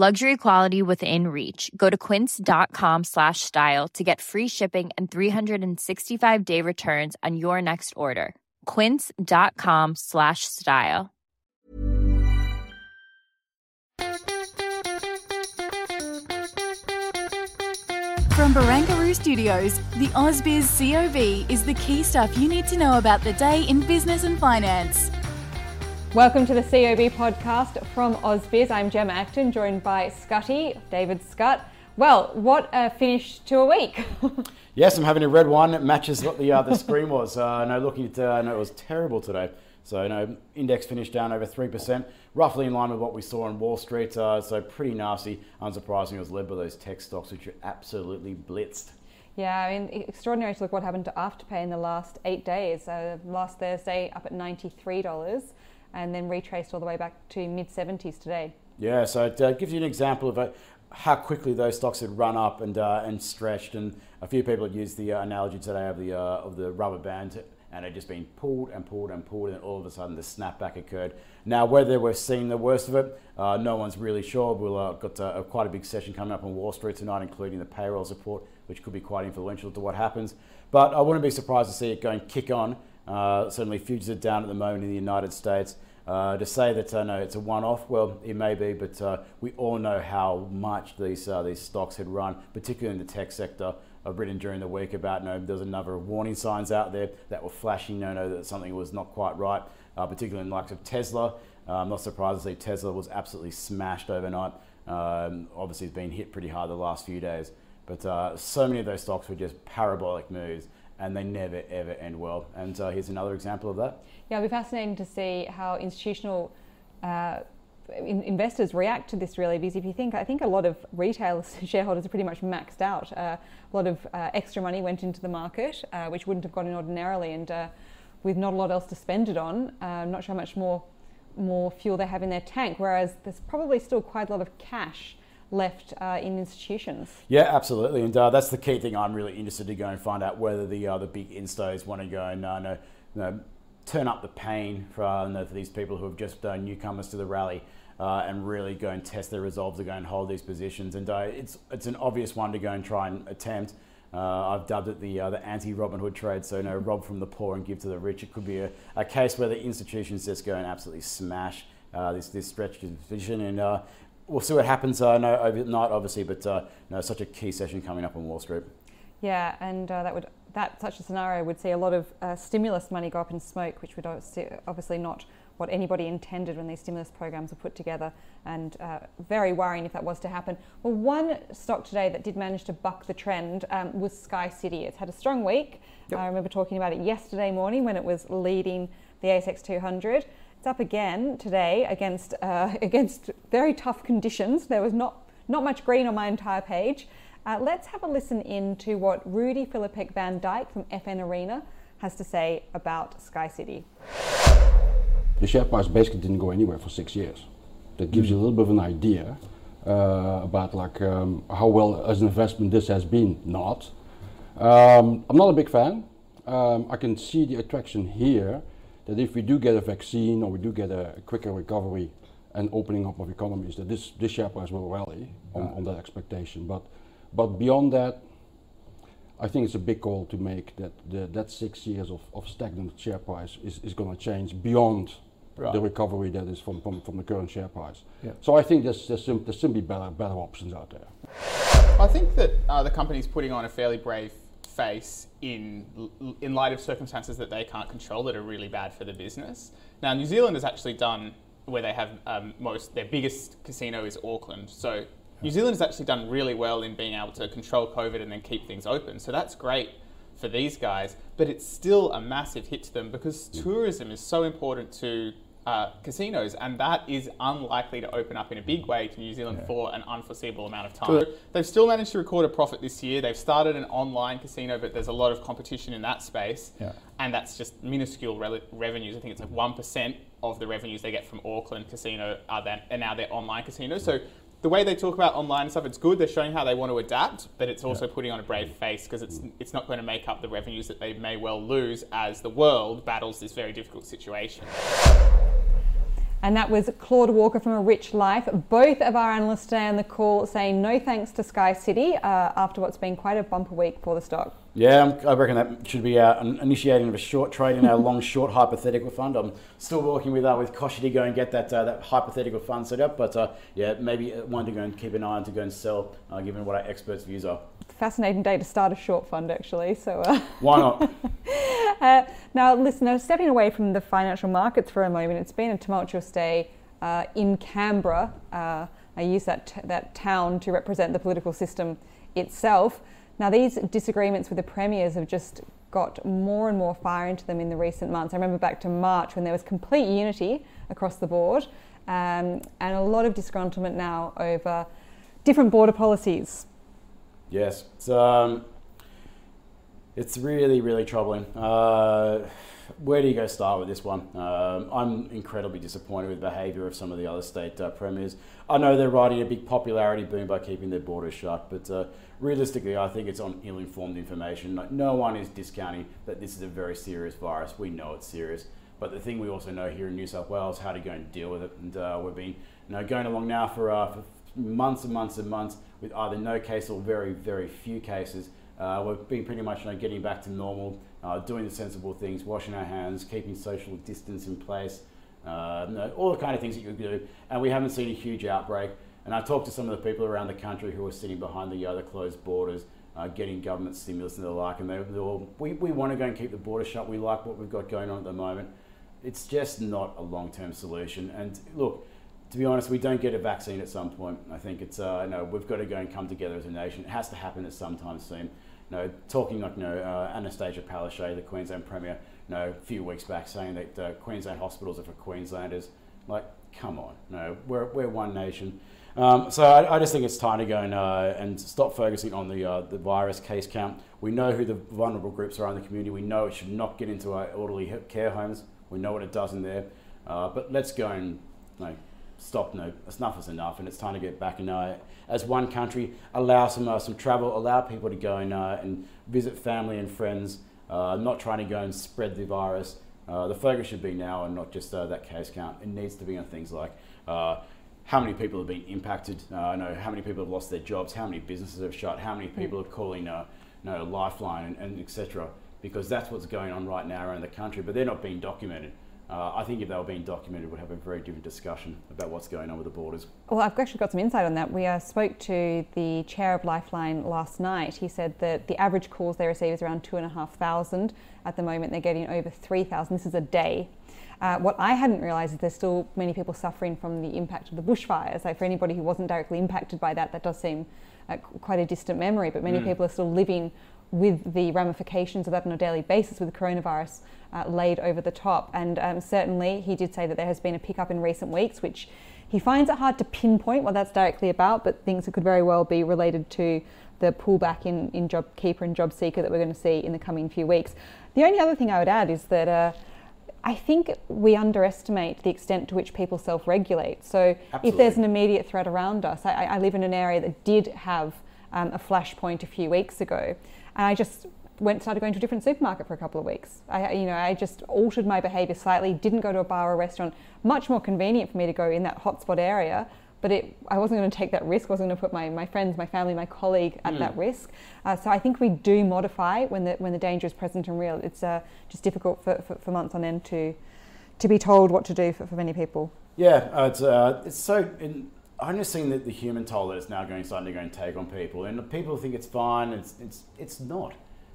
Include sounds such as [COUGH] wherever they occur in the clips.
Luxury quality within reach. Go to quince.com slash style to get free shipping and 365 day returns on your next order. Quince.com slash style. From Barangaroo Studios, the AusBiz COB is the key stuff you need to know about the day in business and finance. Welcome to the COB podcast from AusBiz. I'm Gemma Acton, joined by Scutty, David Scutt. Well, what a finish to a week. [LAUGHS] yes, I'm having a red one. It matches what the uh, the screen was. Uh, no, looking at uh, no, it was terrible today. So, no, index finished down over 3%, roughly in line with what we saw on Wall Street. Uh, so, pretty nasty. Unsurprisingly, it was led by those tech stocks, which are absolutely blitzed. Yeah, I mean, extraordinary to look what happened to Afterpay in the last eight days. Uh, last Thursday, up at $93, and then retraced all the way back to mid 70s today. Yeah, so it uh, gives you an example of uh, how quickly those stocks had run up and uh, and stretched. And a few people had used the uh, analogy today of the uh, of the rubber band and had just been pulled and pulled and pulled, and all of a sudden the snapback occurred. Now, whether we're seeing the worst of it, uh, no one's really sure. We've uh, got uh, quite a big session coming up on Wall Street tonight, including the payrolls report, which could be quite influential to what happens. But I wouldn't be surprised to see it going kick on. Uh, certainly, futures are down at the moment in the United States. Uh, to say that uh, no, it's a one-off, well, it may be, but uh, we all know how much these uh, these stocks had run, particularly in the tech sector. I've written during the week about no, there's a number of warning signs out there that were flashing, no, no, that something was not quite right, uh, particularly in the likes of Tesla. I'm not surprised to see Tesla was absolutely smashed overnight. Um, obviously, it's been hit pretty hard the last few days, but so many of those stocks were just parabolic moves, and they never ever end well. And uh, here's another example of that. Yeah, it'll be fascinating to see how institutional uh, investors react to this really because if you think I think a lot of retail [LAUGHS] shareholders are pretty much maxed out. Uh, a lot of uh, extra money went into the market, uh, which wouldn't have gone in ordinarily, and uh, with not a lot else to spend it on, uh, I'm not sure how much more more fuel they have in their tank. Whereas there's probably still quite a lot of cash left uh, in institutions. Yeah, absolutely, and that's the key thing. I'm really interested to go and find out whether the the big instos want to go and no, no, turn up the pain for, for these people who have just newcomers to the rally uh, and really go and test their resolve to go and hold these positions. And uh, it's it's an obvious one to go and try and attempt. Uh, I've dubbed it the uh, the anti Robin Hood trade. So, you know, rob from the poor and give to the rich. It could be a, a case where the institutions just go and absolutely smash uh, this this stretched position, and uh, we'll see what happens. Uh, no, overnight, obviously, but uh, no, such a key session coming up on Wall Street. Yeah, and that would that such a scenario would see a lot of stimulus money go up in smoke, which would obviously not what anybody intended when these stimulus programs were put together, and uh, very worrying if that was to happen. Well, one stock today that did manage to buck the trend um, was Sky City. It's had a strong week. Yep. I remember talking about it yesterday morning when it was leading the ASX 200. It's up again today against uh, [LAUGHS] against very tough conditions. There was not not much green on my entire page. Uh, let's have a listen in to what Rudi Filapek-Vandyck from FN Arena has to say about Sky City the share price basically didn't go anywhere for six years. That gives you a little bit of an idea uh, about like um, how well as an investment this has been. Not. Um, I'm not a big fan. Um, I can see the attraction here that if we do get a vaccine or we do get a quicker recovery and opening up of economies, that this, this share price will rally on, on that expectation. But but beyond that, I think it's a big call to make that the, that six years of, of stagnant share price is, is going to change beyond right. the recovery that is from, from, from the current share price. Yeah. So I think there's, there's, sim- there's, simply better, better options out there. I think that uh, the company's putting on a fairly brave face in in light of circumstances that they can't control that are really bad for the business. Now, New Zealand has actually done where they have um, most their biggest casino is Auckland, so New Zealand has actually done really well in being able to control COVID and then keep things open. So that's great for these guys, but it's still a massive hit to them because tourism is so important to uh, casinos, and that is unlikely to open up in a big way to New Zealand for an unforeseeable amount of time. They've still managed to record a profit this year. They've started an online casino, but there's a lot of competition in that space, Yeah. and that's just minuscule rel- revenues. I think it's like one percent of the revenues they get from Auckland Casino are, then, are now their online casino. So. The way they talk about online and stuff, it's good. They're showing how they want to adapt, but it's also putting on a brave face because it's it's not going to make up the revenues that they may well lose as the world battles this very difficult situation. And that was Claude Walker from A Rich Life. Both of our analysts today on the call saying no thanks to Sky City uh, after what's been quite a bumper week for the stock. Yeah, I'm- I reckon that should be an initiating of a short trade in our [LAUGHS] long short hypothetical fund. I'm still working with uh, with Koshy to go and get that uh, that hypothetical fund set up, but uh, yeah, maybe one to go and keep an eye on to go and sell, uh, given what our experts' views are. Fascinating day to start a short fund, actually. So. Uh, [LAUGHS] Why not? [LAUGHS] Uh, now, listener, stepping away from the financial markets for a moment, it's been a tumultuous day uh, in Canberra. Uh, I use that, t- that town to represent the political system itself. Now, these disagreements with the premiers have just got more and more fire into them in the recent months. I remember back to March when there was complete unity across the board um, and a lot of disgruntlement now over different border policies. Yes, um, it's really, really troubling. Uh, where do you go start with this one? Um, I'm incredibly disappointed with the behaviour of some of the other state uh, premiers. I know they're riding a big popularity boom by keeping their borders shut, but uh, realistically, I think it's on ill-informed information. Like, no one is discounting that this is a very serious virus. We know it's serious. But the thing we also know here in New South Wales, how to go and deal with it. And uh, we've been you know, going along now for, uh, for months and months and months with either no case or very, very few cases. Uh, we've been pretty much you know, getting back to normal, uh, doing the sensible things, washing our hands, keeping social distance in place, uh, you know, all the kind of things that you do. And we haven't seen a huge outbreak. And I talked to some of the people around the country who are sitting behind the other closed borders, uh, getting government stimulus and the like. And they, they're all, we, we want to go and keep the border shut. We like what we've got going on at the moment. It's just not a long term solution. And look, to be honest, we don't get a vaccine at some point. I think it's uh, no, we've got to go and come together as a nation. It has to happen at some time soon. You know, talking like you know, uh, Annastacia Palaszczuk, the Queensland Premier, you know, a few weeks back saying that uh, Queensland hospitals are for Queenslanders. Like, come on, no, we're, we're one nation. Um, so I, I just think it's time to go and, uh, and stop focusing on the, uh, the virus case count. We know who the vulnerable groups are in the community. We know it should not get into our elderly care homes. We know what it does in there. Uh, but let's go and you know, stop. No, enough is enough, and it's time to get back and uh, as one country allow some uh, some travel, allow people to go and uh, and visit family and friends. Uh, not trying to go and spread the virus. Uh, the focus should be now and not just uh, that case count. It needs to be on things like uh, how many people have been impacted. Uh, I know how many people have lost their jobs, how many businesses have shut, how many people are calling uh, you know, Lifeline and, and etc. Because that's what's going on right now around the country, but they're not being documented. Uh, I think if they were being documented, we'd have a very different discussion about what's going on with the borders. Well, I've actually got some insight on that. We uh, spoke to the chair of Lifeline last night. He said that the average calls they receive is around two and a half thousand. At the moment, they're getting over three thousand. This is a day. Uh, what I hadn't realised is there's still many people suffering from the impact of the bushfires. So for anybody who wasn't directly impacted by that, that does seem uh, quite a distant memory. But many people are still living with the ramifications of that on a daily basis with the coronavirus uh, laid over the top. And um, certainly, he did say that there has been a pickup in recent weeks, which he finds it hard to pinpoint what that's directly about, but thinks it could very well be related to the pullback in, in JobKeeper and JobSeeker that we're going to see in the coming few weeks. The only other thing I would add is that. Uh, I think we underestimate the extent to which people self regulate. So, if there's an immediate threat around us, I, I live in an area that did have um, a flashpoint a few weeks ago, and I just went started going to a different supermarket for a couple of weeks. I, you know, I just altered my behaviour slightly. Didn't go to a bar or restaurant. Much more convenient for me to go in that hotspot area. But it, I wasn't going to take that risk. I wasn't going to put my, my friends, my family, my colleague at that risk. Uh, so I think we do modify when the when the danger is present and real. It's uh, just difficult for, for, for months on end to to be told what to do for, for many people. Yeah, uh, it's, uh, it's so. In, I'm just seeing that the human toll that it's now going starting to go and take on people, and people think it's fine. It's it's it's not.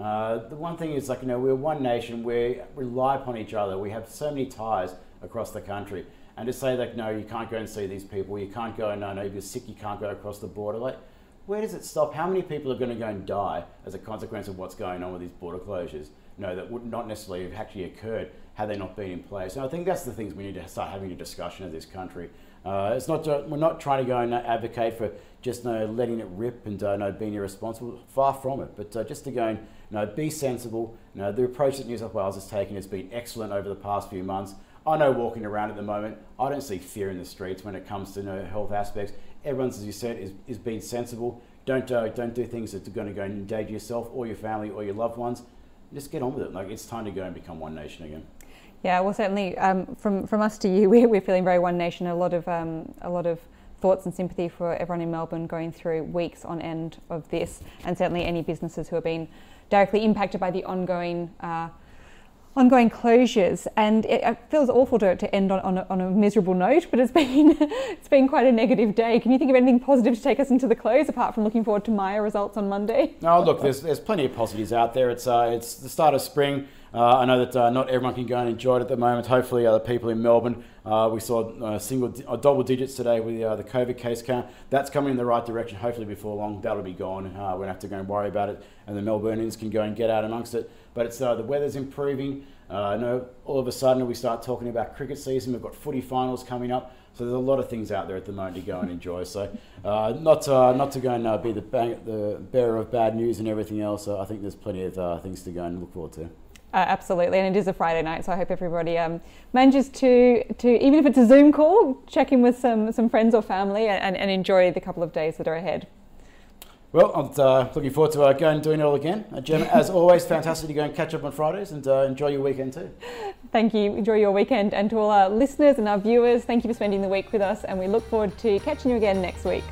Uh, the one thing is like you know we're one nation. We rely upon each other. We have so many ties across the country, and to say that no, you can't go and see these people. You can't go no, no, if you're sick, you can't go across the border. Like where does it stop? How many people are going to go and die as a consequence of what's going on with these border closures? Know, that would not necessarily have actually occurred had they not been in place. And I think that's the things we need to start having a discussion of this country. Uh, it's not we're not trying to go and advocate for just you know, letting it rip and uh, you know, being irresponsible. Far from it. But uh, just to go and you know, be sensible. You know, the approach that New South Wales has taken has been excellent over the past few months. I know walking around at the moment, I don't see fear in the streets when it comes to you know, health aspects. Everyone's, as you said, is, is being sensible. Don't, uh, don't do things that are going to go and endanger yourself or your family or your loved ones. Just get on with it. Like it's time to go and become one nation again. Yeah, well, certainly um, from from us to you, [LAUGHS] we're, we're feeling very one nation. A lot of um, a lot of thoughts and sympathy for everyone in Melbourne going through weeks on end of this, and certainly any businesses who have been directly impacted by the ongoing. Uh, ongoing closures, and it, it, feels awful to, to end on, on a, on, a, miserable note. But it's [LAUGHS] been it's been quite a negative day. Can you think of anything positive to take us into the close, apart from looking forward to Myer results on Monday? No, look, there's there's plenty of positives out there. It's uh, it's the start of spring. Uh, I know that uh, not everyone can go and enjoy it at the moment. Hopefully, other people in Melbourne. Uh, we saw uh, single, uh, double digits today with uh, the COVID case count. That's coming in the right direction. Hopefully, before long, that'll be gone. we won't have to go and worry about it, and the Melburnians can go and get out amongst it. But it's the weather's improving. I know all of a sudden we start talking about cricket season. We've got footy finals coming up. So there's a lot of things out there at the moment to go and enjoy. So uh, not uh, not to go and uh, be the, bang, the bearer of bad news and everything else. I think there's plenty of things to go and look forward to. Uh, absolutely, and it is a Friday night, so I hope everybody um, manages to, to even if it's a Zoom call, check in with some some friends or family and, and enjoy the couple of days that are ahead. Well, I'm uh, looking forward to uh, going and doing it all again. Uh, Gemma, as always, fantastic to go and catch up on Fridays and uh, enjoy your weekend too. Thank you. Enjoy your weekend. And to all our listeners and our viewers, thank you for spending the week with us. And we look forward to catching you again next week.